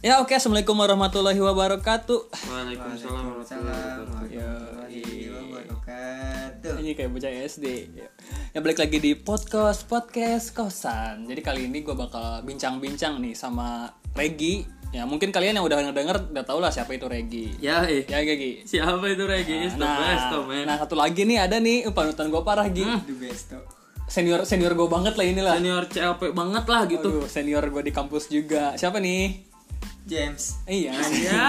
Ya oke, assalamualaikum warahmatullahi wabarakatuh. Waalaikumsalam warahmatullahi wabarakatuh. Ini kayak bocah SD. Ya. ya balik lagi di podcast podcast kosan. Jadi kali ini gue bakal bincang-bincang nih sama Regi. Ya mungkin kalian yang udah denger udah tau lah siapa itu Regi. Ya, eh. Ya Regi. Siapa itu Regi? It's the Nah, best, oh, man. nah satu lagi nih ada nih panutan gue parah Gi. Hmm. The best tuh. Senior senior gue banget lah inilah. Senior CLP banget lah gitu. Aduh, senior gue di kampus juga. Siapa nih? James. Iya. Ya,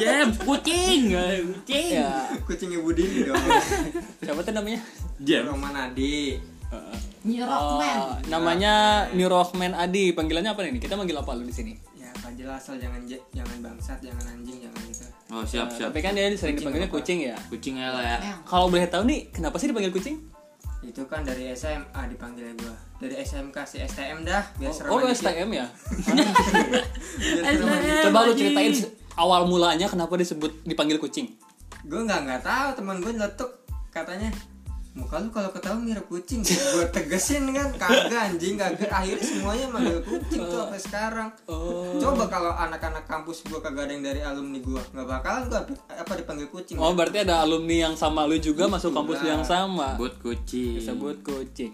James, kucing. Eh, Kucing. Ya. Kucing ibu Dini dong. Siapa tuh namanya? James. Roman Adi. Oh, namanya New Rockman Adi. Panggilannya apa nih? Kita manggil apa lu di sini? Ya apa jelas asal jangan jangan bangsat, jangan anjing, jangan gitu. Oh, siap, siap. Tapi kan dia sering dipanggilnya kucing ya. Kucing ya lah ya. Kalau boleh tahu nih, kenapa sih dipanggil kucing? Itu kan dari SMA dipanggilnya gua. Dari SMK si STM dah, biar Oh, lu dikit. STM ya? Coba lu ceritain awal mulanya kenapa disebut dipanggil kucing. Gua nggak nggak tahu teman gua nyeletuk katanya muka lu kalau ketahuan mirip kucing gue tegesin kan kagak anjing kagak akhirnya semuanya manggil kucing tuh sampai sekarang Oh. coba kalau anak-anak kampus gua kagak ada yang dari alumni gua nggak bakalan gua apa dipanggil kucing Oh, berarti ada alumni yang sama lu juga masuk kampus yang sama. Buat kucing. Disebut kucing.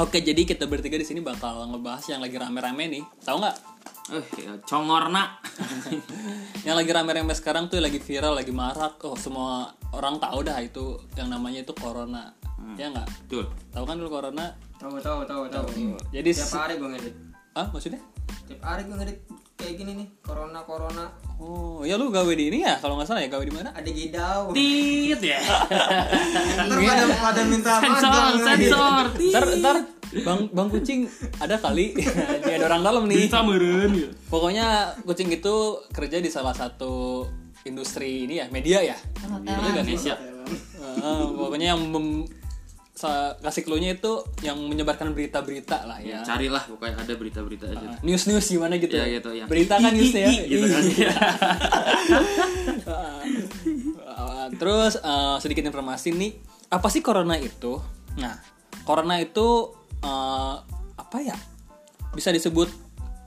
Oke, jadi kita bertiga di sini bakal ngebahas yang lagi rame-rame nih. Tahu nggak? Eh, ya, congorna. yang lagi rame-rame sekarang tuh lagi viral, lagi marak. Oh, semua orang tahu dah itu yang namanya itu corona. Ya nggak? Betul. Tahu kan dulu corona? tahu tahu tahu tahu Jadi tiap hari gua ngedit ah maksudnya? tiap hari gua ngedit kayak gini nih corona corona Oh, ya lu gawe di ini ya? Kalau nggak salah ya gawe di mana? ada gidau Tit ya. ntar pada pada minta Sensor, sensor. Ntar, ntar bang bang kucing ada kali Jadi ada orang dalam nih. Bisa meren ya. Pokoknya kucing itu kerja di salah satu industri ini ya media ya. Indonesia. Pokoknya yang mem, kasih clue-nya itu yang menyebarkan berita-berita lah ya. Carilah pokoknya ada berita-berita aja. Ah, News-news gimana gitu. Ya, gitu, yang Berita kan newsnya i- gitu kan. Iya. Terus eh, sedikit informasi nih, apa sih corona itu? Nah, corona itu eh, apa ya? Bisa disebut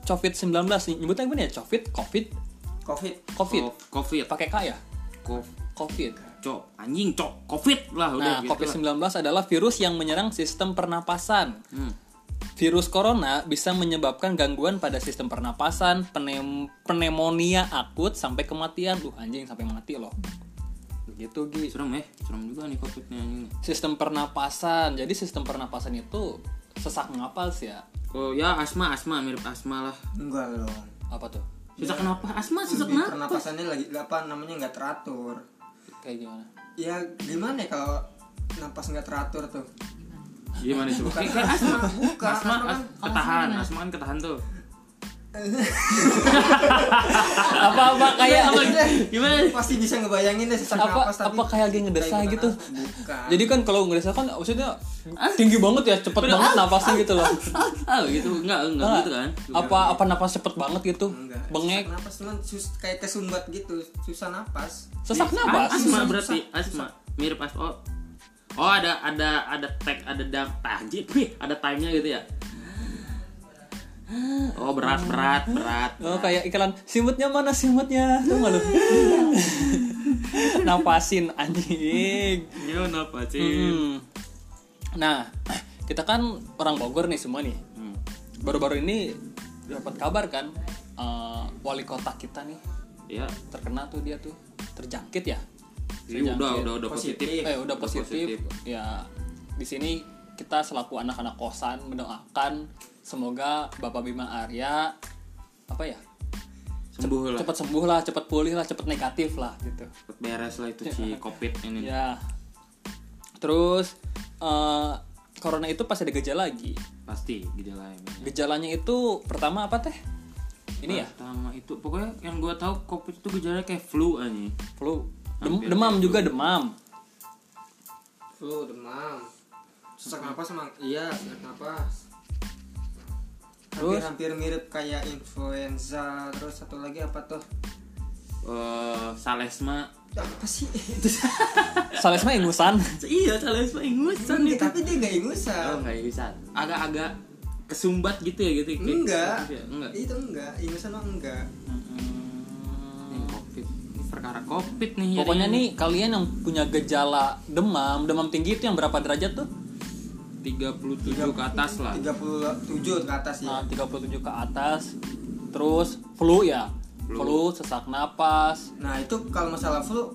COVID-19 nih. Nyebutnya gimana ya? COVID, COVID, covid COVID. Oh, Covid. Pakai K ya? Covid. COVID. Cok, anjing, cok. Covid lah udah Nah, gitu lah. COVID-19 adalah virus yang menyerang sistem pernapasan. Hmm. Virus corona bisa menyebabkan gangguan pada sistem pernapasan, penem- pneumonia akut sampai kematian. Uh, anjing sampai mati loh. Begitu, Gi. Serem ya, serem juga nih covidnya anjing. Sistem pernapasan. Jadi sistem pernapasan itu sesak napas ya. Oh ya asma asma mirip asma lah. enggak dong Apa tuh? Sesak kenapa? Asma sesak kenapa? pernapasannya lagi apa namanya nggak teratur Kayak gimana? ya gimana ya kalau napas nggak teratur tuh Gimana coba? Bukan. Asma. Bukan, Asma, asma as- ketahan, asma kan ketahan tuh. Apa-apa kayak Gimana? pasti bisa ngebayangin deh sesak apa napas tapi apa kayak lagi ngedesah gitu. bukan Jadi kan kalau ngedesah kan maksudnya tinggi banget ya, cepet banget napasnya gitu loh. Ah gitu, enggak enggak gitu kan? Apa apa napas cepet banget gitu? enggak Bengek. napas cuman sus kayak kesumbat gitu susah napas Sesak Ah, napas. Asma berarti asma mirip asma. Oh. Oh ada ada ada tag ada dam tajit wih ada time-nya gitu ya. Oh berat berat berat. Oh kayak iklan simutnya mana simutnya tuh nggak lu? Napasin anjing. Yo apa sih? Hmm. Nah kita kan orang Bogor nih semua nih. Hmm. Baru-baru ini dapat kabar kan eh, wali kota kita nih Ya, terkena tuh dia tuh terjangkit ya. Iya, udah udah udah positif. Positif. Eh udah positif. Ya di sini kita selaku anak-anak kosan mendoakan semoga Bapak Bima Arya apa ya Sembuh lah. cepat sembuh lah, cepat pulih lah, cepat negatif lah gitu. Cepet beres lah itu si covid ini. Ya. Terus eh corona itu pas ada gejala lagi. Pasti gejalanya. Gejalanya itu pertama apa teh? Ini ya, Pertama itu pokoknya yang gua tahu covid itu gejalanya kayak flu aja. flu. Dem- Hampir demam juga demam. flu demam sesak napas emang iya sesak napas hampir Terus? hampir mirip kayak influenza terus satu lagi apa tuh Eh salesma. apa sih Salesma ingusan. Iya salesma ingusan itu. tapi dia nggak Oh ingusan nggak bisa. Agak-agak kesumbat gitu ya gitu enggak gitu ya? enggak itu enggak ingusan mah enggak Ini covid ini perkara covid nih Pokoknya nih kalian yang punya gejala demam, demam tinggi itu yang berapa derajat tuh? 37 ke atas lah 37 ke atas ya Nah, 37 ke atas. Terus flu ya. Flu, sesak napas. Nah itu kalau masalah flu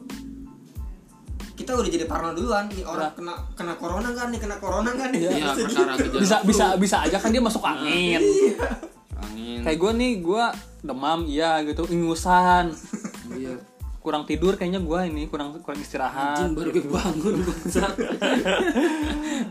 kita udah jadi parno duluan nih orang kena kena corona kan nih kena corona kan nih iya Bisa gitu. Bisa flu. bisa bisa aja kan dia masuk angin. angin Kayak gue nih, gue demam iya gitu, ingusan. iya Kurang tidur kayaknya gue ini, kurang kurang istirahat. anjing baru gue bangun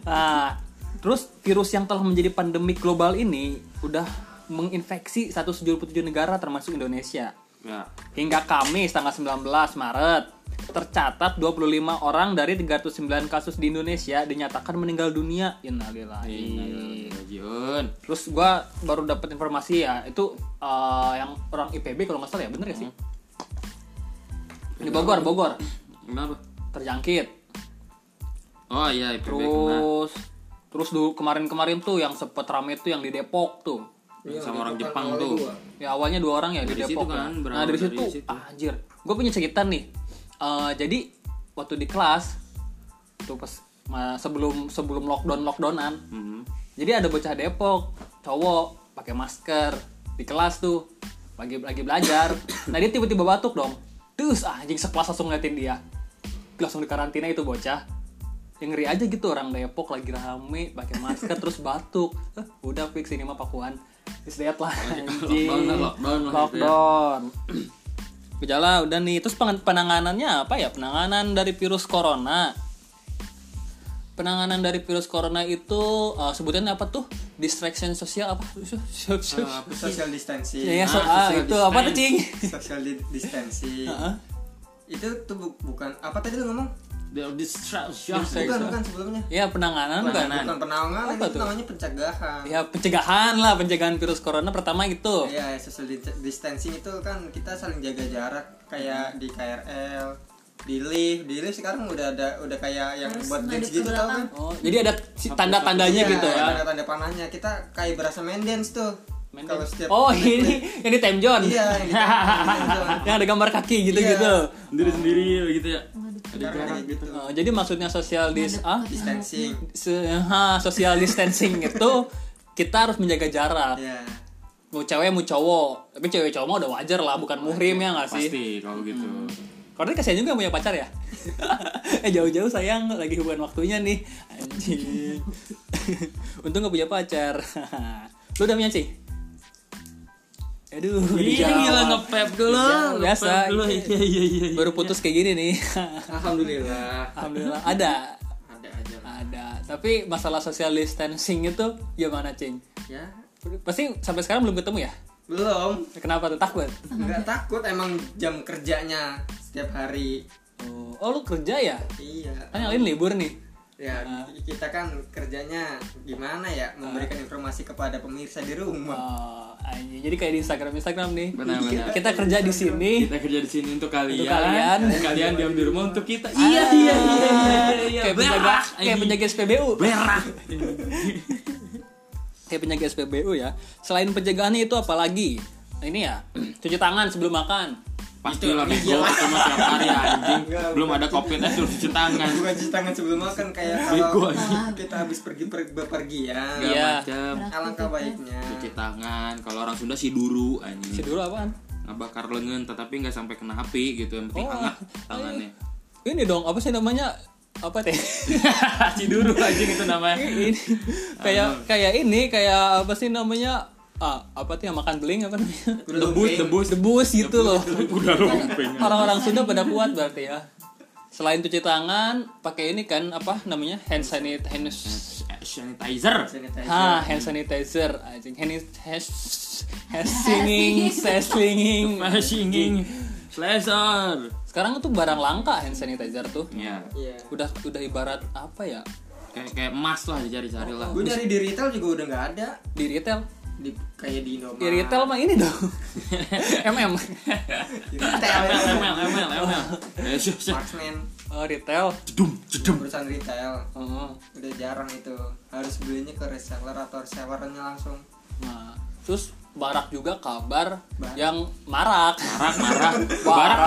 Nah, terus virus yang telah menjadi pandemik global ini udah menginfeksi 177 negara termasuk Indonesia. ya Hingga Kamis tanggal 19 Maret tercatat 25 orang dari 309 kasus di Indonesia dinyatakan meninggal dunia. Innalillahi. Terus gua baru dapat informasi ya, itu eh, yang orang IPB kalau nggak salah ya, bener ya sih? Di Bogor, Bogor kenapa terjangkit. oh iya IPB kena Terus dulu kemarin-kemarin tuh yang sempet rame tuh yang di Depok tuh. Iya, sama orang di Jepang tuh gua. Ya awalnya dua orang ya di Dari situ Depok. kan, ya. berawal Nah dari dari situ, situ. anjir. Gue punya cerita nih. Eh, jadi waktu di kelas tuh pas sebelum sebelum lockdown lockdownan, Mhm. jadi ada bocah Depok, cowok pakai masker di kelas tuh lagi lagi belajar. nah dia tiba-tiba batuk dong. Terus ah, anjing sekelas langsung ngeliatin dia. Langsung di karantina itu bocah. Yang ngeri aja gitu orang Depok lagi rame pakai masker terus batuk. Eh, udah fix ini mah pakuan. Is that lah anjing. Lockdown gitu ya. Lockdown. Gejala udah nih. Terus penanganannya apa ya? Penanganan dari virus corona. Penanganan dari virus corona itu eh, sebutannya apa tuh? Distraction sosial apa? Sih social distancing Ya, ya, so, Ah, itu apa tuh, Cing? social di- distancing itu tuh bu- bukan apa tadi lu ngomong The distraction bukan bukan sebelumnya Ya, penanganan kan? bukan penanganan Apa itu tuh? namanya pencegahan Ya, pencegahan lah, pencegahan virus corona pertama gitu. Iya, social di- distancing itu kan kita saling jaga jarak kayak di KRL, di lift, di lift sekarang udah ada udah kayak yang Harus buat dance gitu tau kan? Oh, jadi ada si- tanda-tandanya Iya, gitu ya. Tanda tanda panahnya kita kayak berasa main dance tuh. Main Kalau dance. setiap Oh, ini ini time zone. Iya, ini time zone. yang ada gambar kaki gitu-gitu. sendiri sendiri gitu ya Sekarang kayak gitu. Oh, jadi maksudnya social dis ah, Distancing. se- ha, social distancing itu kita harus menjaga jarak. Iya. Mau cewek mau cowok. Tapi cewek cowok mah udah wajar lah, bukan muhrim ya nggak sih? pasti kalau gitu Kalau kasihan juga punya pacar ya. eh jauh-jauh sayang lagi hubungan waktunya nih. Anjing. Untung gak punya pacar. Lu udah punya sih? Aduh, dijawab. gila ngepep dulu biasa. dulu iya iya iya iya. Baru putus kayak gini nih. alhamdulillah Alhamdulillah ada. ada aja lah. Ada. Tapi masalah social distancing itu gimana, Cing? Ya. Pasti sampai sekarang belum ketemu ya? Belum. Kenapa tuh takut? Enggak takut emang jam kerjanya setiap hari. Oh, oh lu kerja ya? Iya. Kan yang lain libur nih. Ya, Ah. kita kan kerjanya gimana ya? Memberikan informasi kepada pemirsa di rumah. Oh, anjing. Jadi kayak di Instagram Instagram nih. Benar, benar. Kita kerja di sini. kita kerja di sini untuk kalian Untuk kalian. kalian diam di rumah untuk kita Iya iya iya iya. Kayak penjaga kayak penjaga SPBU. berak Kayak penjaga SPBU ya. Selain pencegahannya itu apa lagi? Nah, ini ya, cuci tangan sebelum makan. Pasti lah bego mah tiap hari anjing Enggak, belum ada covid aja udah cuci tangan Bukan cuci tangan sebelum makan kayak Bego, kalau kita habis pergi per- bepergian. Segala Iya. macam Alangkah baiknya. cuci tangan kalau orang Sunda sih duru Si anjing dulu apaan? ngebakar lengan tetapi nggak sampai kena api gitu yang penting Oh. hangat tangannya Ini dong, apa sih namanya? Apa teh? Ciduru anjing itu namanya ini kayak kayak ini kayak apa sih namanya? Ah, apa tuh yang makan beling apa namanya? debus debus Debus gitu loh. lumping Orang-orang Sunda pada kuat berarti ya. Selain cuci tangan, pakai ini kan apa namanya? Hand sanitizer. Hand, sanitizer Sanitizer. ha, hand sanitizer. Anjing. Hand hand, hand singing, slinging. singing slasher Sekarang tuh barang langka hand sanitizer tuh. ya Iya. Udah udah ibarat apa ya? kayak kayak emas lah dicari-cari lah Gue nyari di retail juga udah nggak ada. Di retail. Di kayak di Indomaret. Di retail mah ini dong. MM. Retail. ML ML ML Eh. Marksman. eh, retail jedum jedum perusahaan retail Heeh. udah jarang itu harus belinya ke reseller atau resellernya langsung nah terus barak juga kabar Barak. yang marak marak marak Barak.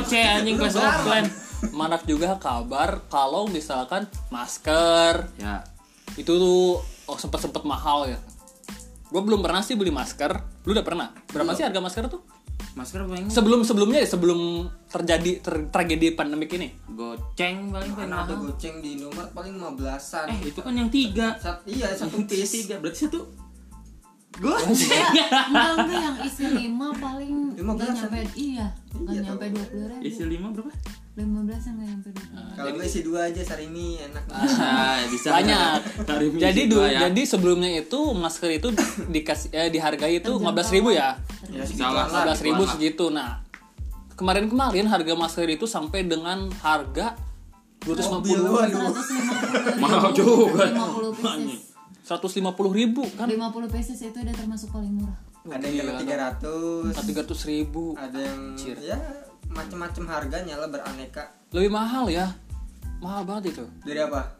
COC anjing kelas offline marak juga kabar kalau misalkan masker ya itu tuh oh, sempet mahal ya gue belum pernah sih beli masker. Lu udah pernah? Berapa Belum. sih harga masker tuh? Masker paling sebelum sebelumnya ya sebelum terjadi ter- tragedi pandemik ini? Goceng paling paling ada goceng di Indomaret paling 15-an eh itu kan yang tiga. Sat- iya satu piece. tiga. Berarti satu goceng enggak enggak yang isi lima paling Lima nggak belas, nyampe iya nggak Iya, nyampe dua puluh ribu. Isi lima berapa lima belas nggak nyampe dua puluh. Kalau gue isi dua aja sarimi enak. Ah bisa banyak. Tarif isi jadi dua dulu ya. jadi sebelumnya itu masker itu dikasih eh, dihargai itu 15.000 ribu ya? Ya lah 15.000 ribu segitu. Nah kemarin-kemarin harga masker itu sampai dengan harga 250 Mobil, waduh. seratus lima puluh Mahal juga. lima puluh pieces. 150 ribu kan? lima puluh pieces itu udah termasuk paling murah. Ada yang tiga ratus. 300 ribu. Ada yang Anjir. ya macam-macam harganya lah beraneka. Lebih mahal ya? Mahal banget itu. Dari apa?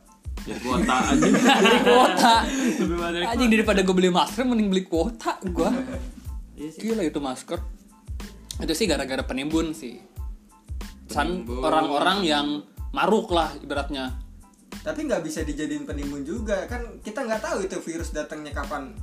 Ya kuota anjing. Dari kuota. Lebih mahal dari anjing daripada gue beli masker mending beli kuota gue Iya sih. gila itu masker. Itu sih gara-gara penimbun sih. San orang-orang yang maruk lah ibaratnya. Tapi nggak bisa dijadiin penimbun juga. Kan kita nggak tahu itu virus datangnya kapan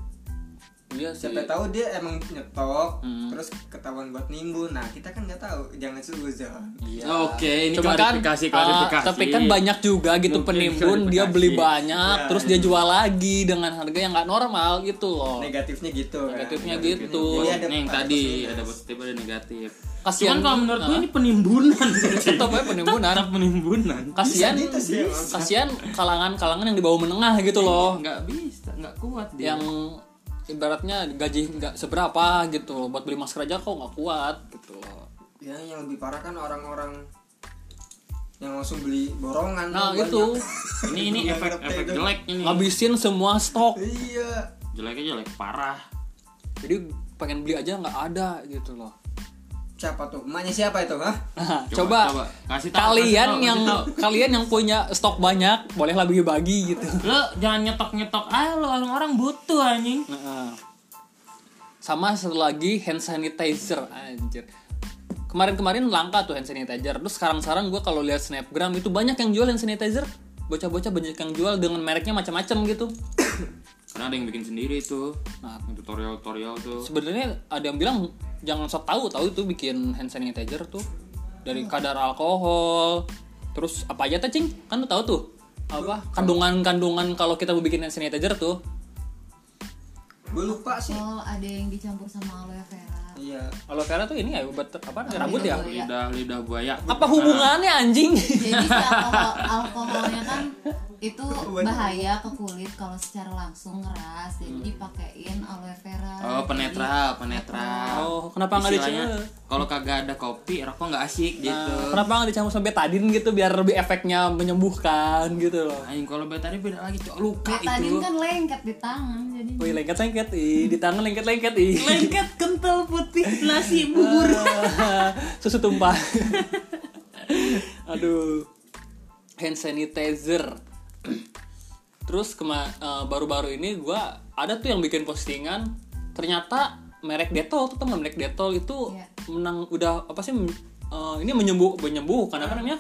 iya sih siapa tahu dia emang nyetok Hmm. terus ketahuan buat nimbun nah kita kan nggak tahu jangan suzon Iya. Oke, ini Cuma kan, klarifikasi, ah, klarifikasi. tapi kan banyak juga gitu Mungkin penimbun dia beli banyak, Ya, terus dia jual lagi dengan harga yang nggak normal gitu loh. negatifnya gitu kan. Negatifnya gitu. Jadi ada yang ada tadi plus ada positif ada negatif. Kasian Cuman kalau menurut gue ini penimbunan. Tetap aja penimbunan. Tetap penimbunan. Emang. kasian kalangan-kalangan yang di bawah menengah gitu loh, Nggak bisa, nggak kuat dia. yang ibaratnya gaji nggak seberapa gitu loh, buat beli masker aja kok nggak kuat gitu loh. ya yang lebih parah kan orang-orang yang langsung beli borongan Nah itu ini ini efek efek jelek ini. ngabisin semua stok, iya Jeleknya jelek parah. jadi pengen beli aja nggak ada gitu loh. Siapa tuh emaknya siapa itu Hah? Nah, Coba, coba, coba. Kasih tahu, kalian kasih tahu, yang kasih tahu. kalian yang punya stok banyak bolehlah bagi-bagi gitu. Lo jangan nyetok-nyetok ah lo orang-orang butuh anjing. Nah, sama satu lagi hand sanitizer anjir. Kemarin-kemarin langka tuh hand sanitizer. Terus sekarang-sekarang gue kalau lihat snapgram itu banyak yang jual hand sanitizer. Bocah-bocah banyak yang jual dengan mereknya macam-macam gitu. Karena ada yang bikin sendiri tuh. Nah, Yang Tutorial-tutorial tuh. sebenarnya ada yang bilang jangan sok tahu tahu itu bikin hand sanitizer tuh. Dari kadar alkohol. Terus apa aja tuh cing? Kan lu tahu tuh apa kandungan-kandungan kalau kita mau bikin hand sanitizer tuh. Gue lupa sih. Oh ada yang dicampur sama aloe vera iya aloe vera tuh ini ya obat apa Oh, rambut ya. Lidah lidah buaya. apa hubungannya anjing jadi si alkohol alkoholnya kan itu bahaya ke kulit kalau secara langsung ngeras jadi dipakein aloe vera Oh, penetral, penetral. oh kenapa nggak Istilahnya, dicampur Kalau kagak ada kopi, rokok nggak asik gitu. Nah, kenapa nggak dicampur sama betadin gitu biar lebih efeknya menyembuhkan gitu loh Anjing kalau betadine beda lagi, cok. Luka Betadine itu. kan lengket di tangan jadi Wih lengket-lengket ih di tangan lengket-lengket ih Lengket kental putih nasi bubur. susu tumpah aduh hand sanitizer terus kema eh, baru-baru ini gua ada tuh yang bikin postingan ternyata merek Dettol tuh teman merek Dettol itu Iya. menang udah apa sih eh, ini menyembuh menyembuhkan apa namanya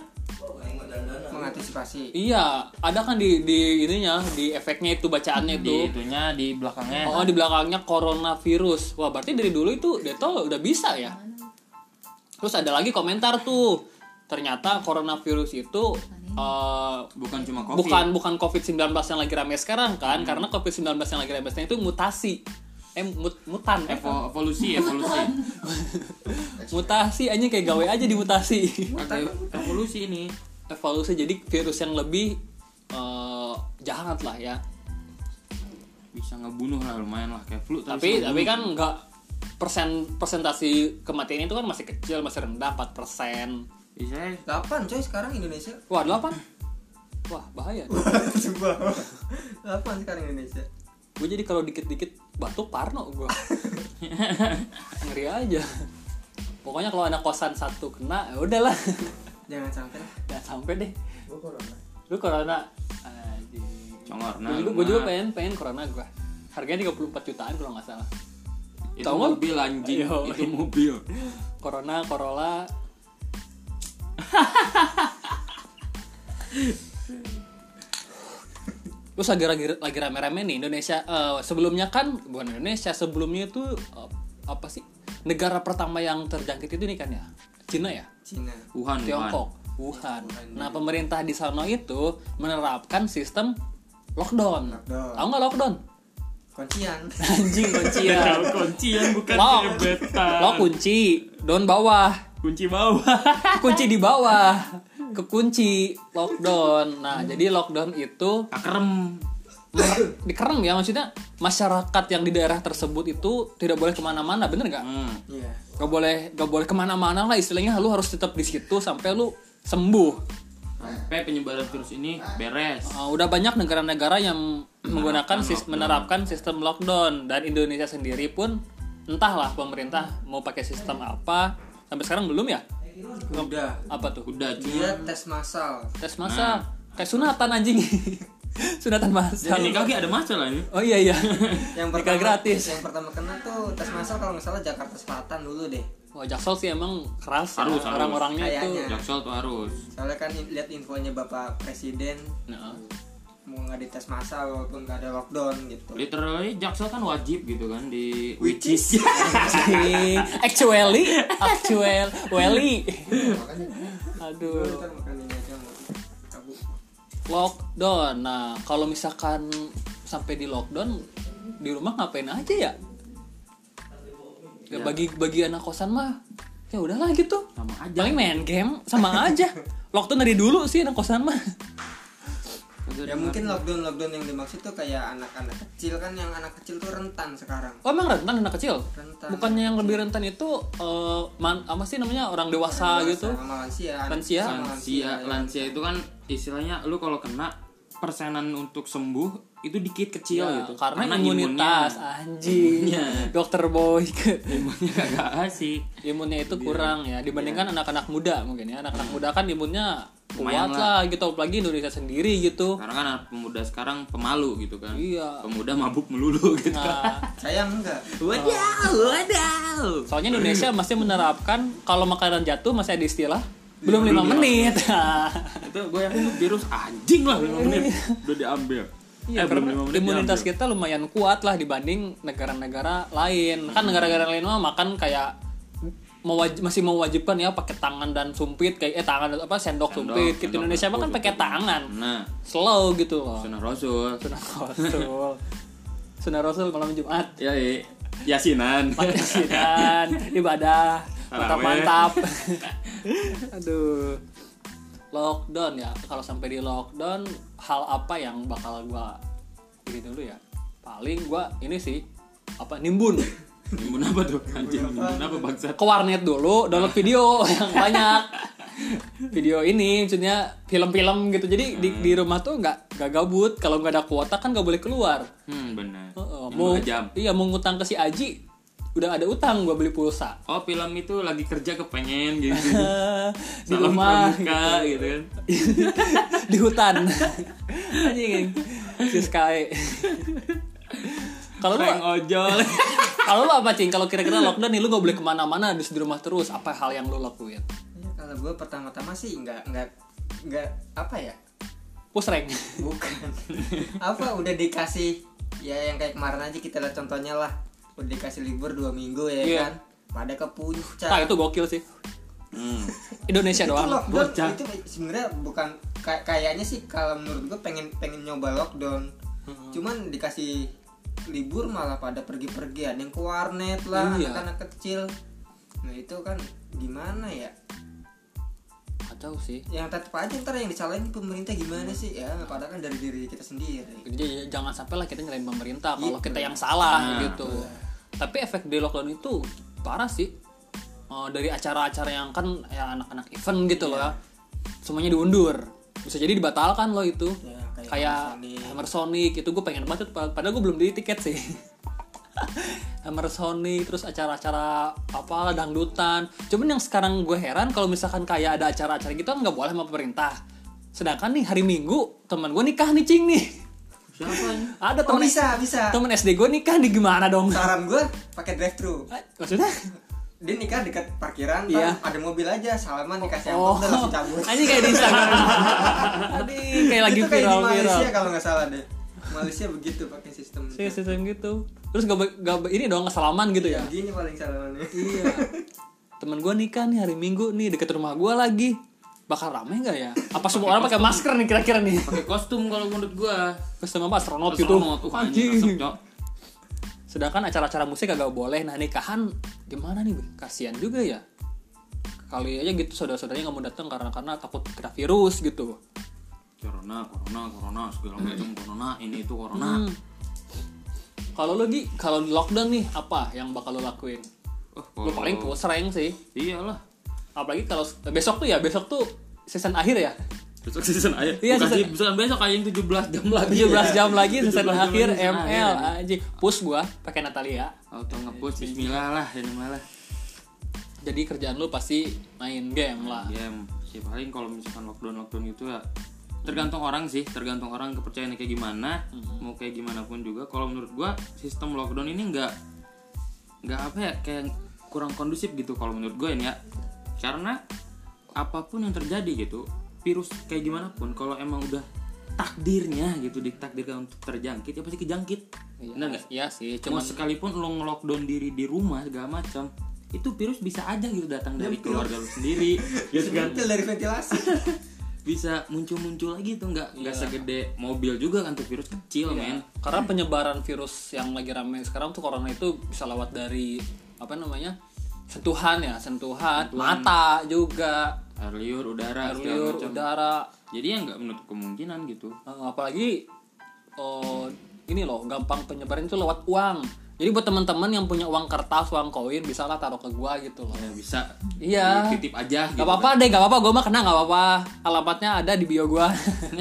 mengantisipasi iya ada kan di di ininya di efeknya itu bacaannya Di itu itunya di belakangnya. Oh di belakangnya coronavirus. Wah berarti dari dulu itu Dettol udah bisa ya. Terus ada lagi komentar tuh. Ternyata coronavirus itu eh, Bukan cuma kopi. bukan bukan COVID-19 yang lagi rame sekarang kan? Karena COVID-19 yang lagi rame sekarang itu mutasi. Eh mut- mutan eh, Evo- evolusi, evolusi. mutasi anjing kayak gawe aja di mutasi. Evolusi ini. Evolusi jadi virus yang lebih eh, jahat lah ya. Bisa ngebunuh lah lumayan lah kayak flu tapi tapi kan nggak persen persentasi kematian itu kan masih kecil masih rendah 4 persen. Bisa 8 coy sekarang Indonesia. Wah 8 wah bahaya. Coba. 8 sekarang Indonesia. Gue jadi kalau dikit-dikit batuk parno gue ngeri aja. Pokoknya kalau anak kosan satu kena ya udahlah jangan sampai lah Jangan sampai deh. Gua corona. Lu corona. Anjing. Congor Gue nah. juga, gua juga mah. pengen pengen corona gua. Harganya 34 jutaan kalau nggak salah. Itu nggak? mobil anjing, Yo. itu mobil. Corona, Corolla. Terus lagi lagi lagi rame-rame nih Indonesia eh, sebelumnya kan bukan Indonesia sebelumnya itu eh, apa sih negara pertama yang terjangkit itu nih kan ya Cina ya Cina Wuhan, Wuhan. Tiongkok Wuhan. Nah pemerintah di sana itu menerapkan sistem lockdown. Lockdown. Tahu nggak lockdown? kuncian Anjing kuncian. kuncian bukan Lock. gebetan. Lo kunci, don bawah. kunci bawah. kunci di bawah kekunci lockdown nah jadi lockdown itu Kakerem. mer- dikerem ya maksudnya masyarakat yang di daerah tersebut itu tidak boleh ke mana-mana bener nggak? Hmm. iya. Nggak boleh nggak boleh ke mana-mana lah istilahnya. Lu harus tetap di situ sampai lu sembuh. Sampai penyebaran virus ini beres. Uh, udah banyak negara-negara yang menggunakan sis- menerapkan sistem lockdown. Dan Indonesia sendiri pun entahlah pemerintah mau pakai sistem apa. Sampai sekarang belum ya? Udah. Apa tuh? Udah dia tes massal. Tes masa kayak sunatan anjing sunatan masal. Ini kaki ada masalah ini. oh iya iya. Yang Nikah pertama gratis. yang pertama kena tuh tes massal kalau nggak salah Jakarta Selatan dulu deh. Wah Jaksel sih emang keras ya Harus, harus. orang-orangnya itu. Jaksel tuh harus. soalnya kan lihat infonya bapak presiden nah, mau nggak dites massal walaupun nggak ada lockdown gitu. Literally Jaksel kan wajib gitu kan di Which is- actually actual welly Makanya aduh lockdown. Nah kalau misalkan sampai di lockdown di rumah ngapain aja ya? Ya bagi bagi anak kosan mah ya udahlah gitu. Sama aja. paling main game sama aja. Lockdown dari dulu sih anak kosan mah ya mungkin lockdown lockdown yang dimaksud tuh kayak anak-anak kecil kan yang anak kecil tuh rentan sekarang. Oh emang rentan anak kecil? Rentan. Bukannya yang lebih rentan itu eh, man, apa sih namanya orang dewasa gitu? sama lansia. Lansia? sama lansia ya. lansia itu kan istilahnya lu kalau kena persenan untuk sembuh itu dikit kecil Ya, gitu. karena, imunitas anjing. Dokter boy. Imunnya kagak asik. Imunnya itu kurang ya. Dibandingkan anak-anak muda mungkin ya. Anak-anak muda kan imunnya Lumayan kuat lah. gitu apalagi Indonesia sendiri gitu. Karena kan anak pemuda sekarang pemalu gitu kan. Iya. Pemuda mabuk melulu gitu nah, saya enggak. Wadaw wadaw. Soalnya Indonesia masih menerapkan kalau makanan jatuh masih ada istilah belum lima menit. Itu gue yakin tuh virus anjing lah 5 menit. Udah diambil. Iya, eh karena 5 menit imunitas diambil. kita lumayan kuat lah dibanding negara-negara lain. Kan negara-negara lain mah makan kayak mewaj- masih mewajibkan ya pakai tangan dan sumpit kayak eh tangan apa sendok, Sendok, sumpit. Gitu sendok, Indonesia mah kan pakai tangan. nah Slow gitu loh. sunnah rasul Sunnah Rasul. Sunnah Rasul malam Jumat. ya iya. yasinan Yasinan, ibadah, Taraweh. mantap-mantap. Aduh. Lockdown ya. Kalau sampai di lockdown, hal apa yang bakal gua ini dulu ya? Paling gua ini sih apa nimbun nimbun apa tuh? Anjing nimbun apa bangsat? Ke warnet dulu download video yang banyak. Video ini maksudnya film-film gitu. Jadi di, di rumah tuh nggak nggak gabut. Kalau nggak ada kuota kan nggak boleh keluar. Hmm benar Heeh, Yang mau jam. iya mau ngutang ke si Aji udah ada utang gua beli pulsa. Oh film itu lagi kerja kepengen gitu. Di Salam rumah. pramuka gitu kan. Di hutan. Anjing si Sky kalau lu ojol. Kalau lu apa cing? Kalau kira-kira lockdown nih lu gak boleh ke mana-mana harus di rumah terus apa hal yang lu lakuin? Ya, kalau gue pertama-tama sih nggak nggak nggak apa ya? Pusreng bukan. Apa udah dikasih ya yang kayak kemarin aja kita lihat contohnya lah. Udah dikasih libur dua minggu ya Iya. kan? Pada ke puncak. Nah itu gokil sih. Hmm. Indonesia itu doang lockdown bocah. itu sebenarnya bukan kay- kayaknya sih kalau menurut gue pengen pengen nyoba lockdown. Cuman dikasih libur malah pada pergi-pergi ada yang ke warnet lah Iya. anak-anak kecil. Nah itu kan gimana ya? Kacau sih. Yang tetap aja ntar yang disalahin pemerintah gimana sih? Ya padahal kan dari diri kita sendiri. Jadi jangan sampai lah kita nyalain pemerintah kalau Iya. kita yang salah Nah, gitu. tapi efek di lockdown itu parah sih. Eh, dari acara-acara yang kan ya anak-anak event gitu loh ya. Semuanya diundur. Bisa jadi dibatalkan loh itu. Ya, kayak kayak Hammer Sonic. Hammer Sonic itu gue pengen banget pad- padahal gue belum beli tiket sih. Emersonic terus acara-acara apa dangdutan. Cuman yang sekarang gue heran kalau misalkan kayak ada acara-acara gitu kan nggak boleh sama pemerintah. Sedangkan nih hari minggu teman gue nikah nih cing nih. Siapa ada Oh temen bisa bisa. temen SD gue nikah nih gimana dong? Saran gue pakai drive thru. Eh, maksudnya Dia nikah dekat parkiran, Iya. ntar ada mobil aja, salaman dikasih oh amplop udah langsung cabut. ini kayak di Instagram Aduh, kayak lagi Itu kayak di viral Malaysia viral kalau nggak salah deh. Malaysia begitu pakai sistem. Sih, sistem gitu terus gak, gak ini dong kesalaman gitu ya Gini paling salamannya. Iya. Temen gue nikah nih hari Minggu nih deket rumah gue lagi. Bakal rame nggak ya? Apa semua orang pakai masker nih kira-kira nih? Pakai kostum kalau menurut gua. Kostum apa astronot gitu? Astronot tuh anjing. Sedangkan acara-acara musik agak boleh. Nah nikahan gimana nih? Kasian juga ya. Kali aja gitu saudara-saudaranya nggak mau datang karena karena takut kena virus gitu. Corona, corona, corona, segala macam corona, ini itu corona. Hmm. Kalau lo Gi, kalau di lockdown nih apa yang bakal lo lakuin? Oh, Lo paling pusreng sih. Iyalah. Apalagi kalau besok tuh ya besok tuh season akhir ya. Besok season akhir. Iya, Bukan season- sih, bukan besok kayak yang 17 jam lagi. 17 jam lagi 17 season akhir season ML aja. Push gua pakai Natalia. Auto nge-push bismillah lah, ini malah. Jadi kerjaan lu pasti main game lah. Game. Ya paling kalau misalkan lockdown lockdown gitu ya tergantung orang sih, tergantung orang kepercayaannya kayak gimana, mau kayak gimana pun juga. Kalau menurut gua sistem lockdown ini nggak nggak apa ya kayak kurang kondusif gitu kalau menurut gue ini ya. Karena apa pun yang terjadi gitu, virus kayak gimana pun kalau emang udah takdirnya gitu ditakdirkan untuk terjangkit ya pasti kejangkit. Benar nggak? Iya sih, Cuma cuman sekalipun lo ngelockdown diri di rumah segala macam, itu virus bisa aja gitu datang dari Nyempil. keluarga lo sendiri, gitu kan? Dari ventilasi. Bisa muncul-muncul lagi tuh nggak nggak segede mobil juga kan tuh virus kecil men. karena penyebaran virus yang lagi rame sekarang tuh corona itu bisa lewat dari apa namanya? sentuhan ya, sentuhan, mata juga, Air liur, udara, air liur, macam. udara. Jadi ya nggak menutup kemungkinan gitu. Eh, apalagi oh, ini loh, gampang penyebaran itu lewat uang. Jadi buat teman-teman yang punya uang kertas, uang koin, bisa lah taruh ke gua gitu loh. Ya bisa. Iya. Titip aja. Gak apa-apa deh, gak apa-apa. Gue mah kena gak apa-apa. Alamatnya ada di bio gue.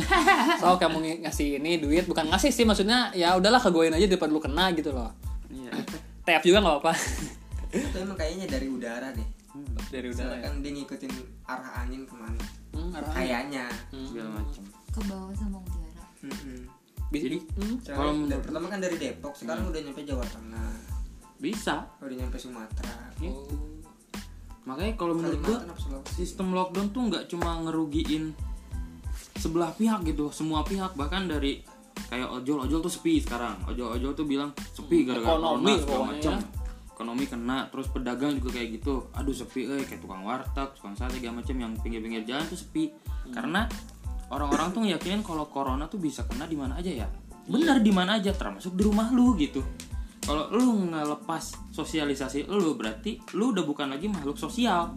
so kamu ng- ngasih ini duit, bukan ngasih sih maksudnya ya udahlah kegoin aja daripada lu kena gitu loh. Iya. Tap juga gak apa-apa. Itu emang kayaknya dari udara deh. Dari udara ya. Misalkan dia ngikutin arah angin ke mana. Hmm, arah- Kayaknya. Segala macam. ke bawah sama udara Mm-mm. Bi- Jadi hmm. Kalau dari- pertama kan dari Depok, sekarang udah nyampe Jawa Tengah, bisa. udah nyampe Sumatera, Iya. Oh. Makanya kalau menurut gua sistem lockdown tuh nggak cuma ngerugiin sebelah pihak gitu semua pihak bahkan dari kayak ojol ojol tuh sepi sekarang ojol ojol tuh bilang sepi gara-gara Ekonomi corona segala macam ya. Ekonomi kena terus pedagang juga kayak gitu. Aduh sepi eh kayak tukang warteg tukang sate segala macam yang pinggir-pinggir jalan tuh sepi. Karena orang-orang tuh yakinin kalau corona tuh bisa kena di mana aja ya. Benar di mana aja termasuk di rumah lu gitu. Kalau lu ngelepas sosialisasi lu berarti lu udah bukan lagi makhluk sosial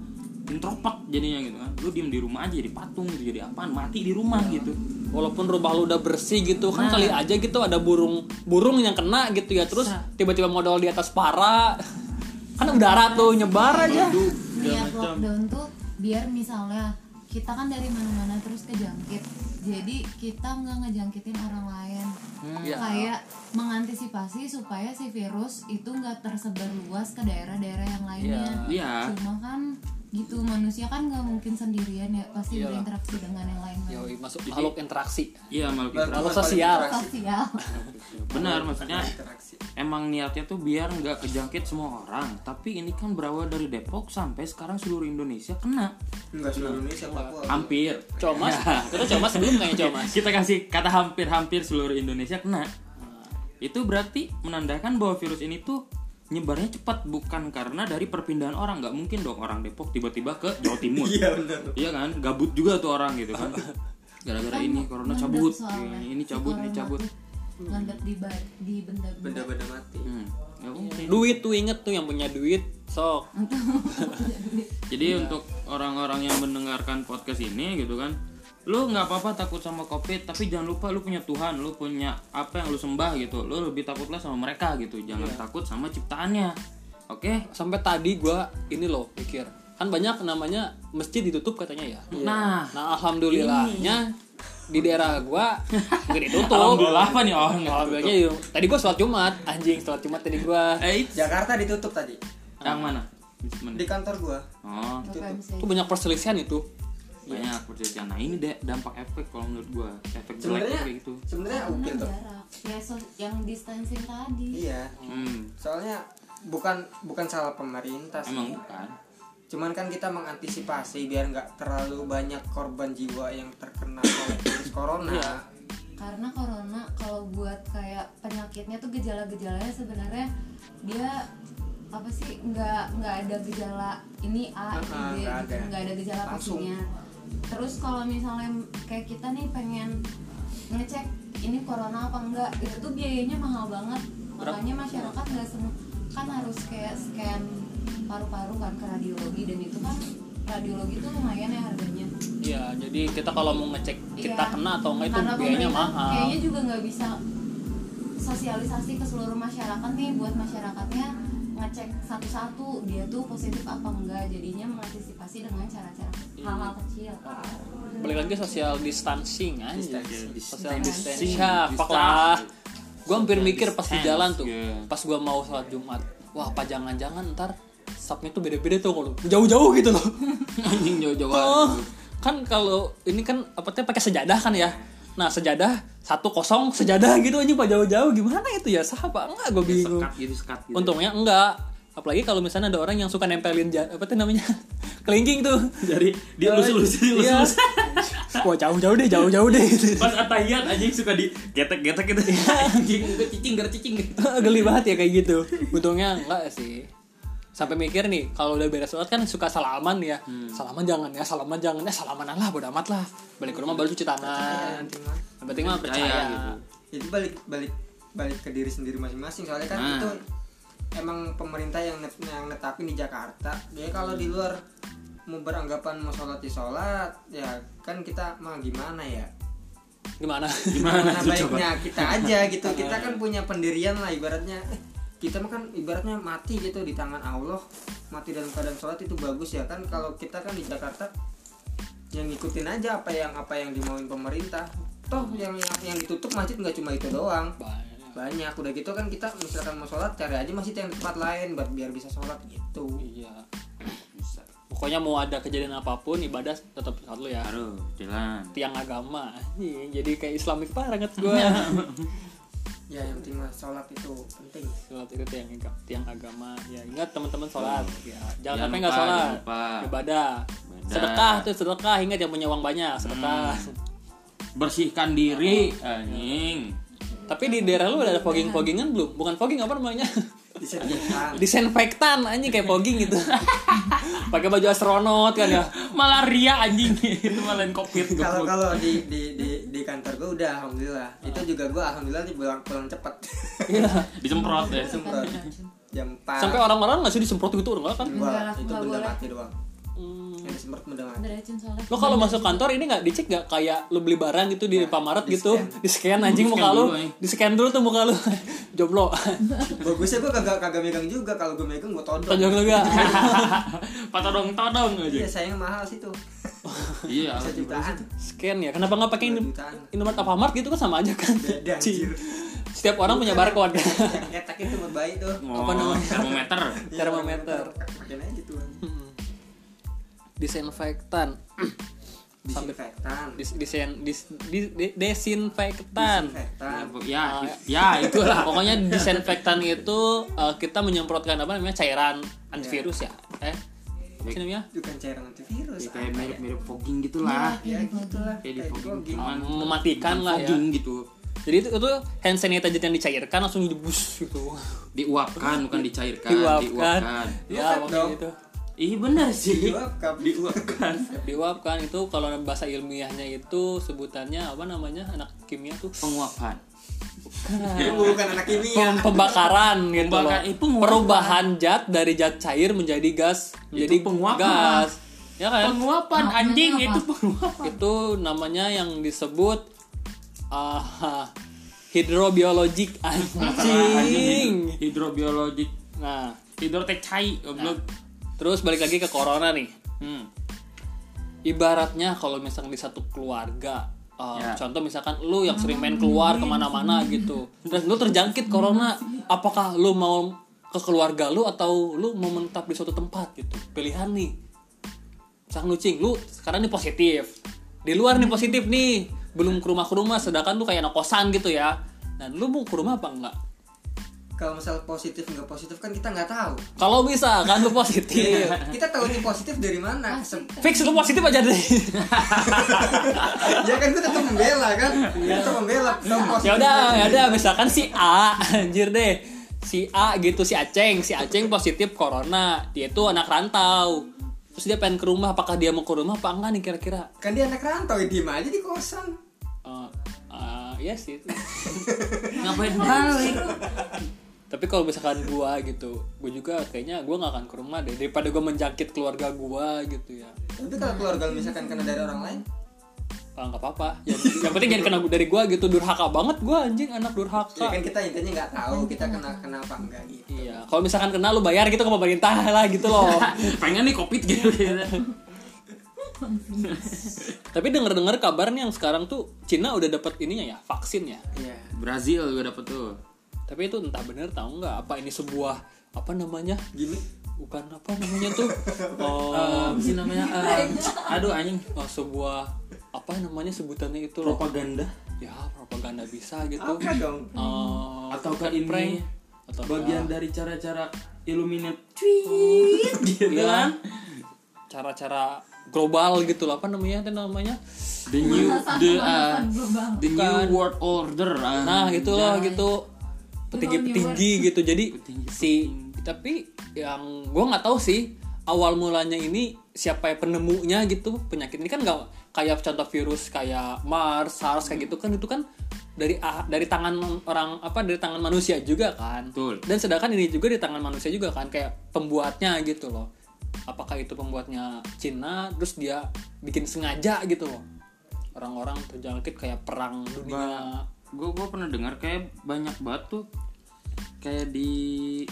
intropak jadinya gitu kan. Lu diem di rumah aja jadi patung gitu jadi apaan? Mati di rumah gitu. Walaupun rumah lu udah bersih gitu kan Nah. kali aja gitu ada burung burung yang kena gitu ya. Terus tiba-tiba modal di atas para. Kan udara tuh nyebar aja. Niat segala macam. lockdown tuh biar misalnya kita kan dari mana-mana terus kejangkit. Jadi kita nggak ngejangkitin orang lain. Iya. kayak mengantisipasi supaya si virus itu nggak tersebar luas ke daerah-daerah yang lainnya. Iya. cuma kan gitu manusia kan nggak mungkin sendirian ya pasti Iya. berinteraksi dengan yang lain Yoi, masuk makhluk interaksi. iya malah Berarti Makhluk sosial. interaksi. sosial benar maksudnya Interaksi. emang niatnya tuh biar nggak kejangkit semua orang tapi ini kan berawal dari Depok sampai sekarang seluruh Indonesia kena Enggak seluruh Indonesia Papua. hampir Comas, kita comas sebelum kayaknya comas. kita kasih kata hampir-hampir seluruh Indonesia kena itu berarti menandakan bahwa virus ini tuh nyebarnya cepat bukan karena dari perpindahan orang. Nggak mungkin dong orang Depok tiba-tiba ke Jawa Timur. Iya benar. iya kan? Gabut juga tuh orang gitu kan. Gara-gara ini corona cabut. ini, ini cabut ini cabut. ngendap di di benda-benda Benda-benda mati. hmm. nggak mungkin Duit tuh inget tuh yang punya duit sok. Jadi untuk orang-orang yang mendengarkan podcast ini gitu kan, lu nggak apa-apa takut sama covid, tapi jangan lupa lu punya Tuhan, lu punya apa yang lu sembah gitu, lu lebih takutlah sama mereka gitu, jangan takut sama ciptaannya, oke? Sampai tadi gua ini loh pikir kan banyak namanya masjid ditutup katanya ya. Nah, Nah alhamdulillahnya di daerah gua nggak ditutup. Alhamdulillah apa nih orang nggak Alhamdulillahnya yuk. tadi gua sholat jumat anjing sholat jumat tadi gua. Eh, itu Jakarta ditutup tadi. Yang mana? di kantor gua. Oh, tuh banyak perselisihan itu banyak perselisihan. Nah, ini deh dampak efek kalau menurut gua. Efek jelek sebenarnya kayak gitu. sebenarnya Karena ukil tuh jarak ya so- yang distancing tadi iya Hmm, soalnya bukan bukan salah pemerintah sih emang bukan. cuman kan kita mengantisipasi biar nggak terlalu banyak korban jiwa yang terkena oleh virus corona Iya. karena corona kalau buat kayak penyakitnya tuh gejala-gejalanya sebenarnya dia apa sih nggak nggak ada gejala ini A ini Ah, B nggak gitu ada. nggak ada gejala Langsung. pastinya terus kalau misalnya kayak kita nih pengen ngecek ini corona apa enggak itu tuh biayanya mahal banget makanya masyarakat nggak semua kan harus kayak scan paru-paru kan ke radiologi dan itu kan radiologi tuh lumayan ya harganya Iya, jadi kita kalau mau ngecek kita Iya. kena atau enggak itu biayanya mahal. Kayaknya juga nggak bisa sosialisasi ke seluruh masyarakat nih buat masyarakatnya ngecek satu-satu dia tuh positif apa enggak jadinya mengantisipasi dengan cara-cara Iya. hal-hal kecil Balik lagi social distancing aja. Distancing. Social distancing. Syapak lah. Gue hampir Social mikir pas di jalan tuh, iya. pas gua mau sholat Jumat, wah apa jangan-jangan ntar subnya tuh beda-beda tuh kalau jauh-jauh gitu loh. Anjing jauh-jauh. Oh, kan kalau ini kan apa tuh pakai sejadah kan ya. Nah sejadah satu kosong sejadah gitu aja pak jauh-jauh gimana itu ya sahabat enggak gue bingung. Sekat gitu, sekat gitu. Untungnya enggak. Apalagi kalau misalnya ada orang yang suka nempelin apa tuh namanya kelingking tuh. Jadi dia lulus-lulus, Iya. lulus-lulus. Wah jauh-jauh deh, jauh-jauh deh. gitu. Pas atahiyat anjing suka di getek-getek gitu. Anjing gue cicing cicing gitu. Geli banget ya kayak gitu. Untungnya enggak sih. Sampai mikir nih, kalau udah beres sholat kan suka salaman ya. Salaman jangan ya, salaman jangan ya, salaman lah bodo amat lah. Balik ke rumah baru cuci Ya, tangan. nanti mah. Yang penting mah Percaya percaya. gitu. itu balik balik balik ke diri sendiri masing-masing soalnya kan Nah. itu emang pemerintah yang net, yang netapin di Jakarta jadi kalau di luar mau beranggapan mau sholat di sholat ya kan kita mah gimana ya Gimana? Gimana nah coba? baiknya kita aja gitu kita kan punya pendirian lah ibaratnya kita mah kan ibaratnya mati gitu di tangan Allah mati dalam keadaan sholat itu bagus ya kan kalau kita kan di Jakarta yang ngikutin aja apa yang apa yang dimauin pemerintah toh yang yang, yang ditutup masjid nggak cuma itu doang Banyak. banyak udah gitu kan kita misalkan mau sholat cari aja masjid yang tempat lain buat biar bisa sholat gitu Iya. Bisa. Pokoknya mau ada kejadian apa pun ibadah tetap sholat lu ya. Harus jalan. Tiang agama. Anjing, Jadi kayak Islamik banget gua. ya yang penting mah sholat itu penting sholat itu tiang tiang agama. Ya ingat teman-teman sholat. Ya, jangan sampai nggak sholat. Ibadah. Ibadah. Sedekah tuh sedekah ingat yang punya uang banyak sedekah. Bersihkan diri anjing. Tapi di daerah lu udah ada fogging foggingan belum? Bukan fogging apa namanya? Disinfektan anjing kayak fogging gitu. Pakai baju astronot kan ya. Malaria anjing itu malain covid kalau kalau di, di di di kantor gue udah alhamdulillah itu juga gue alhamdulillah nih pulang pulang cepet Iya. disemprot ya. semprot jam 4 Sampai orang-orang nggak sih disemprot gitu enggak kan? Enggak, itu enggak benda mati doang Hmm. yang mati Beracun soalnya. Lo kalau masuk kantor ini nggak dicek nggak? Kayak lu beli barang gitu di Pamaret di gitu, di scan anjing muka eh. di scan dulu tuh muka lu, jomblo, bagusnya gue kagak kagak megang juga. Kalau gue megang gue todong. Tonjok lu gak? Patodong todong iya aja. sayang mahal sih tuh. Iya, bisa jutaan. Scan ya, kenapa nggak pakai. Indomaret Alfamart gitu kan sama aja kan? beda anjir. Setiap orang punya barcode. Kan? yang ketek itu buat bayi tuh. Oh, Apa namanya? termometer. Iya, Termometer. pakai aja gitu Disinfektan, disinfektan dis, disen, dis, dis- di- desinfektan. disinfektan Ya, ya itulah. Pokoknya disinfektan itu uh, kita menyemprotkan apa namanya cairan antivirus ya, eh? Apa sih namanya? bukan cairan antivirus Ya, kayak apa ya? mirip-mirip fogging gitulah. ya gitulah Kayak di fogging, fogging cuman Mematikan lah ya. fogging gitu. Jadi itu, itu hand sanitizer yang dicairkan langsung dibus gitu. Diuapkan bukan dicairkan, Diuapkan. diuapkan. Ya, pokoknya dong. Ih benar sih. Diuapkan. Diuapkan. Diuapkan itu kalau bahasa ilmiahnya itu sebutannya apa namanya anak kimia tuh Penguapan. Itu bukan anak kimia Pem- pembakaran gitu loh. Penguapan. Perubahan zat dari zat cair menjadi gas, menjadi penguapan. gas. Ya kan? Penguapan Maksudnya anjing apa? itu penguapan. itu namanya yang disebut ah hidrobiologik anjing. Hidrobiologik. Nah, Hidrotek cai goblok. Terus balik lagi ke corona nih. Hmm. Ibaratnya kalau misalnya di satu keluarga uh, Ya. contoh misalkan lu yang sering main keluar ke mana-mana gitu. Dan lu terjangkit corona apakah lu mau ke keluarga lu atau lu mau menetap di suatu tempat gitu? Pilihan nih. Misalkan lu cing lu sekarang nih positif. Di luar nih positif nih. Belum ke rumah ke rumah sedangkan lu kayak anak kosan gitu ya. Dan lu mau ke rumah apa enggak kalau misal positif nggak positif kan kita nggak tahu. Kalau bisa kan lu positif. Kita tahu ini positif dari mana. Fix lu positif aja deh. Ya kan kita tetap membela kan? Kita membela tahu positif ya udah ya udah misalkan si A anjir deh. Si A gitu si Aceng. Si Aceng positif corona dia itu anak rantau. Terus dia pengen ke rumah apakah dia mau ke rumah apa enggak nih kira-kira? Kan dia anak rantau ya diem aja di kosan. Eh, eh, iya sih. Ngapain balik tapi kalau misalkan gua gitu gua juga kayaknya gua nggak akan ke rumah deh daripada gua menjangkit keluarga gua gitu ya. Tapi kalau keluarga lu misalkan kena dari orang lain? Ah, nggak apa-apa. Yang, yang penting jangan kena dari gua gitu durhaka banget gua anjing anak ya durhaka kan kita intinya nggak tahu kita kena kena apa enggak gitu. Iya kalau misalkan kena lu bayar gitu ke pemerintah lah gitu loh. Pengen nih covid gitu. Tapi denger-dengar kabar nih yang sekarang tuh Cina udah dapat ininya ya, vaksin ya. iya. Brazil juga dapet tuh Tapi itu entah bener tahu nggak apa ini sebuah apa namanya? gini? Bukan apa namanya tuh? Oh, apa sih namanya Eh, aduh anjing. Oh, sebuah apa namanya sebutannya itu? Loh. propaganda. Ya, propaganda bisa gitu. apa dong? Eh, ataukah prank ini atau bagian dari cara-cara Illuminate? Tweet. Gitu ya, kan? cara-cara global gitu loh. Apa namanya itu namanya? The new the uh, the new world order ah. nah gitu loh Anjay. gitu. Petinggi-petinggi gitu jadi si tapi yang gue nggak tahu sih awal mulanya ini siapa yang penemunya gitu penyakit ini kan nggak kayak contoh virus kayak MERS, SARS kayak gitu kan itu kan dari ah, dari tangan orang apa dari tangan manusia juga kan. Betul. dan sedangkan ini juga di tangan manusia juga kan kayak pembuatnya gitu loh. Apakah itu pembuatnya Cina terus dia bikin sengaja gitu loh. Orang-orang terjangkit kayak perang dunia gue gue pernah dengar kayak banyak banget tuh kayak di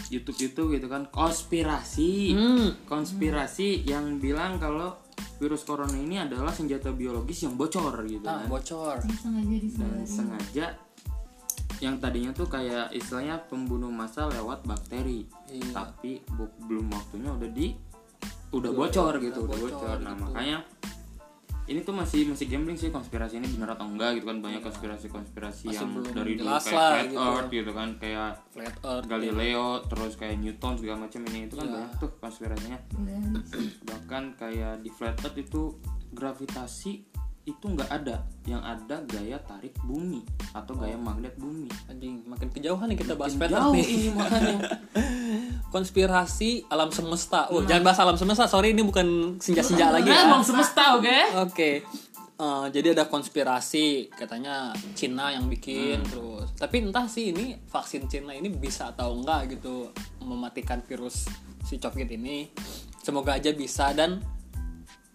YouTube YouTube gitu kan konspirasi Hmm. konspirasi yang bilang kalau virus corona ini adalah senjata biologis yang bocor gitu ah kan bocor sengaja dan disebarin sengaja yang tadinya tuh kayak istilahnya pembunuh massa lewat bakteri Iya. tapi bu- belum waktunya udah di udah bocor gitu udah udah bocor bocor nah gitu. makanya ini tuh masih masih gambling sih konspirasi ini benar atau enggak gitu kan. Banyak konspirasi konspirasi Masih yang belum dari dulu kayak lah flat gitu. earth gitu kan kayak flat earth Galileo terus kayak Newton segala macam ini. Itu kan Iya. banyak tuh konspirasinya. Bahkan kayak di flat earth itu gravitasi itu nggak ada. Yang ada gaya tarik bumi atau gaya magnet bumi. Anjing makin kejauhan nih kita bahas flat earth nih. ini makanya konspirasi alam semesta oh jangan bahas alam semesta sorry ini bukan senja-senja lagi ya emang semesta oke Oke. Eh, jadi ada konspirasi katanya Cina yang bikin terus. Tapi entah sih ini vaksin Cina ini bisa atau enggak gitu mematikan virus si COVID ini. Semoga aja bisa dan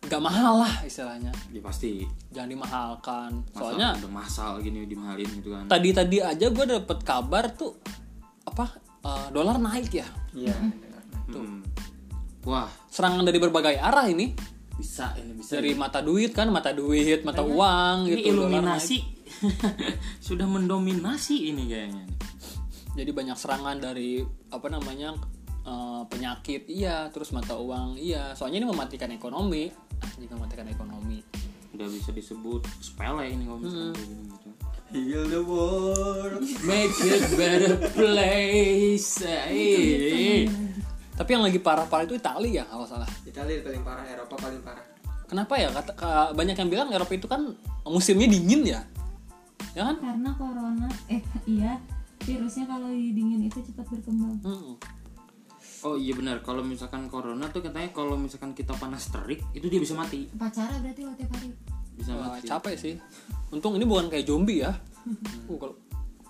nggak mahal lah istilahnya. ya pasti Jangan dimahalkan. Soalnya Soalnya udah masal gini dimahalin gitu kan tadi-tadi aja gue dapet kabar tuh apa eh, dolar naik ya. iya. Hmm. wah. Serangan dari berbagai arah ini. bisa ini bisa. Dari mata duit kan, mata duit, mata uang ini gitu. iluminasi. Sudah mendominasi ini kayaknya. Jadi banyak serangan dari apa namanya eh, penyakit. Iya terus mata uang. Iya soalnya ini mematikan ekonomi. Jika mematikan ekonomi. Udah bisa disebut sepele ini kalau gini. gitu heal the world. Make it better place. Eh. tapi yang lagi parah-parah itu Italia ya kalau salah. Italia paling parah Eropa paling parah. Kenapa ya? Kata ka- banyak yang bilang Eropa itu kan musimnya dingin ya? Ya kan? Karena corona. Eh iya. Virusnya kalau dingin itu cepat berkembang. Mm-mm. oh iya benar. Kalau misalkan corona tuh katanya kalau misalkan kita panas terik itu dia bisa mati. Pacara berarti lo tiap hari. Bisa Wah, mati. capek sih. Untung ini bukan kayak zombie ya uh, kalau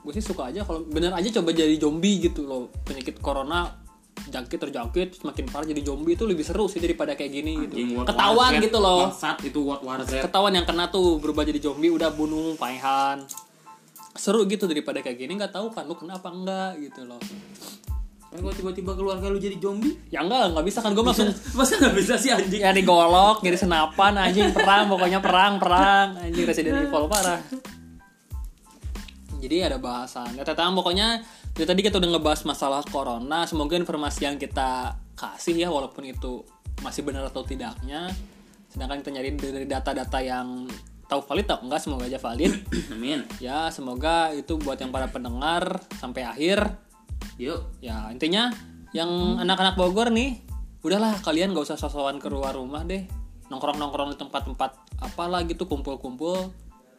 gue sih suka aja kalau bener aja coba jadi zombie gitu loh. Penyakit corona jangkit terjangkit semakin parah jadi zombie itu lebih seru sih daripada kayak gini gitu. Anjing, World ketahuan gitu loh. Bangsat itu World War Z. Ketahuan yang kena tuh berubah jadi zombie udah bunuh paehan seru gitu daripada kayak gini nggak tahu kan lu kena apa enggak gitu loh. Kan kalau tiba-tiba keluarga lu jadi zombie, Ya enggak, nggak bisa kan gue langsung masa nggak bisa sih anjing? ya digolok, jadi senapan anjing perang, pokoknya perang, perang, anjing Resident Evil parah. Jadi ada bahasan. Ya tetang pokoknya ya tadi kita udah ngebahas masalah corona. Semoga informasi yang kita kasih ya walaupun itu masih benar atau tidaknya. Sedangkan kita nyari dari data-data yang tahu valid atau enggak semoga aja valid. Amin. ya semoga itu buat yang para pendengar sampai akhir. Yuk. Ya intinya yang anak-anak Bogor nih, udahlah kalian gak usah sosokan keluar rumah deh, nongkrong-nongkrong di tempat-tempat apalah gitu kumpul-kumpul,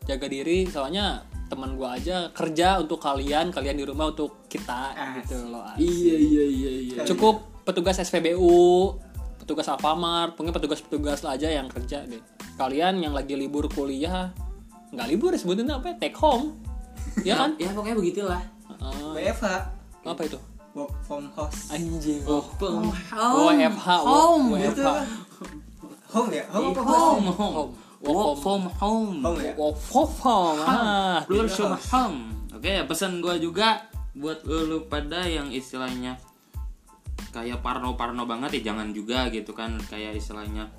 jaga diri. Soalnya teman gua aja kerja untuk kalian, kalian di rumah untuk kita gitu loh. Iya iya iya iya. Cukup petugas SPBU, petugas Alfamart, pokoknya petugas-petugas aja yang kerja deh. Kalian yang lagi libur kuliah, nggak libur sebutin apa? ya? Take home, ya kan? Ya pokoknya begitulah. Heeh. WFH apa itu? work from house Anjing. Oh, pem- WFH, home, WFH. gitu home ya home house home, home, work from home, home ya? Work from home. Ah. Work from home. Oke, pesan gua juga buat lu pada yang istilahnya kayak parno-parno banget ya jangan juga gitu kan. Kayak istilahnya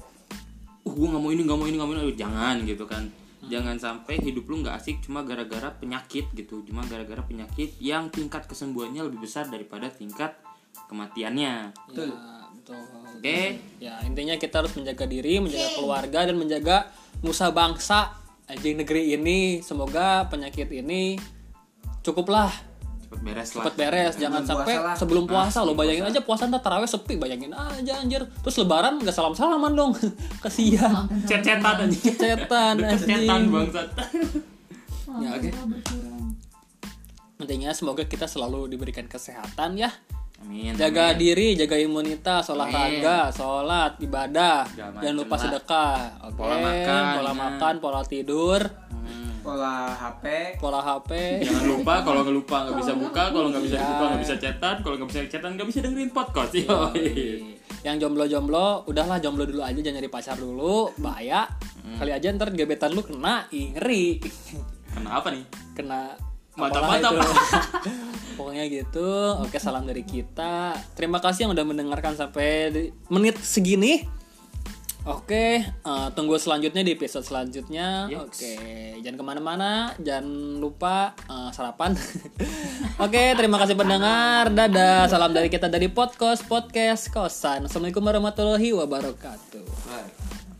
uh gua nggak mau ini nggak mau ini nggak mau ini. Aduh, jangan gitu kan. Jangan sampai hidup lu nggak asik cuma gara-gara penyakit gitu. Cuma gara-gara penyakit yang tingkat kesembuhannya lebih besar daripada tingkat kematiannya. Ya, betul. oke? Ya, intinya kita harus menjaga diri, menjaga keluarga dan menjaga nusa bangsa anjing negeri ini. Semoga penyakit ini cukuplah cepet beres lah cepat beres, jangan Sebelum sampai puasa lah. sebelum puasa lo bayangin aja puasa ntar taraweh sepi, bayangin aja anjir. Terus lebaran nggak salam-salaman dong. Kasihan. cet-cetan anjing Cetan cet-cetan anjing. bangsat Ya, oke. berkurang Intinya semoga kita selalu diberikan kesehatan ya. Amin Jaga amin. diri, jaga imunitas, olahraga, sholat, ibadah, Jangan jangan lupa sedekah, oke? Pola makan, pola ingat. makan, pola tidur, Hmm. pola HP pola HP. Jangan lupa kalau nggak lupa nggak bisa buka, kalau nggak bisa buka nggak bisa cetan, kalau nggak bisa cetan nggak bisa dengerin podcast. Yoi. Yang jomblo-jomblo, udahlah jomblo dulu aja, jangan nyari pacar dulu, bahaya. Hmm. Kali aja ntar gebetan lu kena, ih ngeri. Kenapa nih? Kena Mantap-mantap. apalah itu. Pokoknya gitu. Oke, salam dari kita. Terima kasih yang udah mendengarkan sampai di menit segini. Oke, eh, tunggu selanjutnya di episode selanjutnya. Yes. Oke, jangan ke mana-mana, jangan lupa eh, sarapan. Oke, terima kasih pendengar. Dadah, salam dari kita dari podcast podcast kosan. Assalamualaikum warahmatullahi wabarakatuh. Bye.